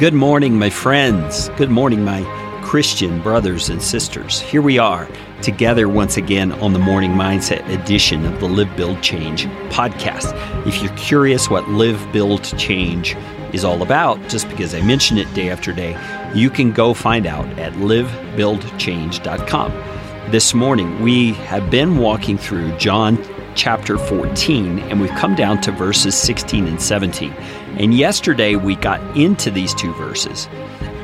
Good morning, my friends. Good morning, my Christian brothers and sisters. Here we are together once again on the Morning Mindset edition of the Live Build Change podcast. If you're curious what Live Build Change is all about, just because I mention it day after day, you can go find out at livebuildchange.com. This morning, we have been walking through John chapter 14, and we've come down to verses 16 and 17. And yesterday we got into these two verses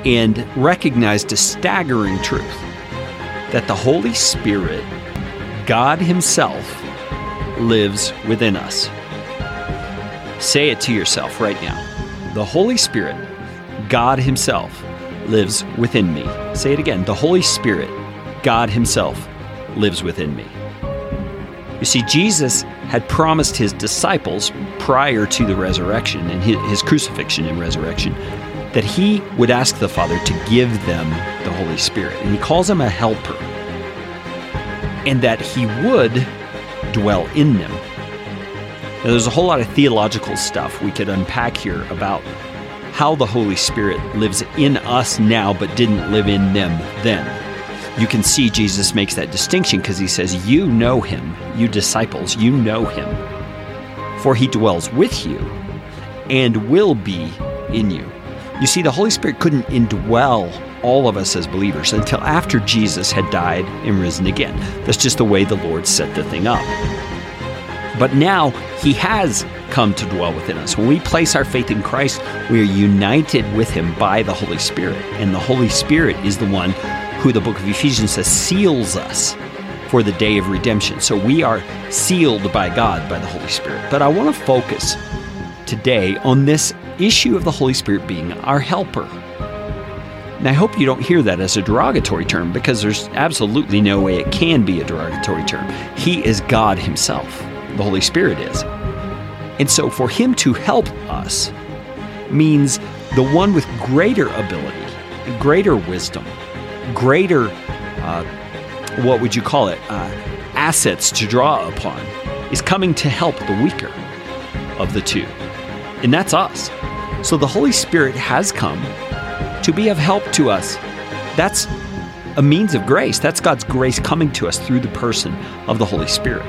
and recognized a staggering truth that the Holy Spirit, God Himself, lives within us. Say it to yourself right now. The Holy Spirit, God Himself, lives within me. Say it again. The Holy Spirit, God Himself, lives within me. You see, Jesus had promised his disciples prior to the resurrection and his crucifixion and resurrection that he would ask the Father to give them the Holy Spirit. And he calls him a helper. And that he would dwell in them. Now, there's a whole lot of theological stuff we could unpack here about how the Holy Spirit lives in us now but didn't live in them then you can see Jesus makes that distinction because he says, You know him, you disciples, you know him. For he dwells with you and will be in you. You see, the Holy Spirit couldn't indwell all of us as believers until after Jesus had died and risen again. That's just the way the Lord set the thing up. But now he has come to dwell within us. When we place our faith in Christ, we are united with him by the Holy Spirit. And the Holy Spirit is the one who the book of Ephesians says seals us for the day of redemption. So we are sealed by God, by the Holy Spirit. But I want to focus today on this issue of the Holy Spirit being our helper. And I hope you don't hear that as a derogatory term because there's absolutely no way it can be a derogatory term. He is God Himself, the Holy Spirit is. And so for Him to help us means the one with greater ability, greater wisdom, greater, uh, what would you call it, uh, assets to draw upon is coming to help the weaker of the two. And that's us. So the Holy Spirit has come to be of help to us. That's a means of grace. That's God's grace coming to us through the person of the Holy Spirit.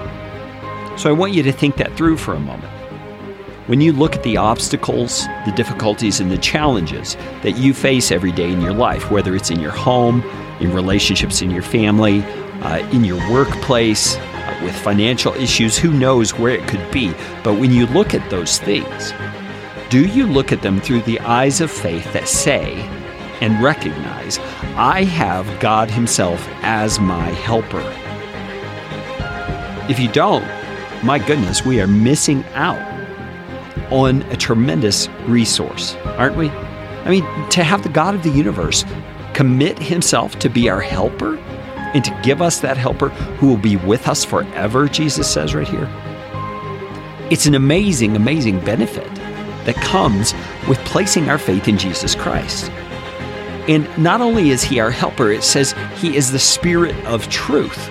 So I want you to think that through for a moment. When you look at the obstacles, the difficulties, and the challenges that you face every day in your life, whether it's in your home, in relationships in your family, uh, in your workplace, uh, with financial issues, who knows where it could be. But when you look at those things, do you look at them through the eyes of faith that say and recognize, I have God Himself as my helper? If you don't, my goodness, we are missing out on a tremendous resource, aren't we? I mean, to have the God of the universe commit himself to be our helper and to give us that helper who will be with us forever, Jesus says right here. It's an amazing, amazing benefit that comes with placing our faith in Jesus Christ. And not only is he our helper, it says he is the spirit of truth.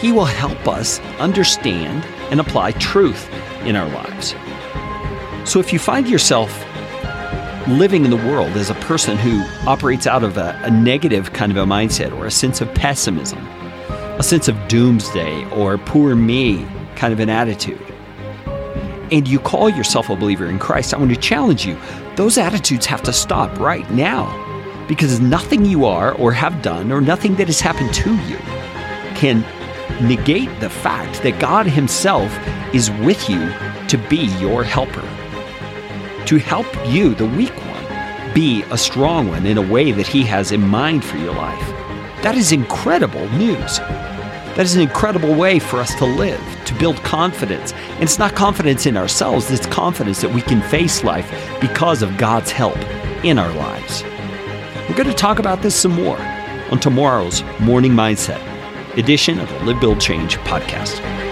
He will help us understand and apply truth in our lives. So if you find yourself living in the world as a person who operates out of a, a, negative kind of a mindset or a sense of pessimism, a sense of doomsday or poor me kind of an attitude, and you call yourself a believer in Christ, I want to challenge you. Those attitudes have to stop right now because nothing you are or have done or nothing that has happened to you can negate the fact that God Himself is with you to be your helper to help you, the weak one, be a strong one in a way that He has in mind for your life. That is incredible news. That is an incredible way for us to live, to build confidence. And it's not confidence in ourselves, it's confidence that we can face life because of God's help in our lives. We're going to talk about this some more on tomorrow's Morning Mindset edition of the Live Build Change podcast.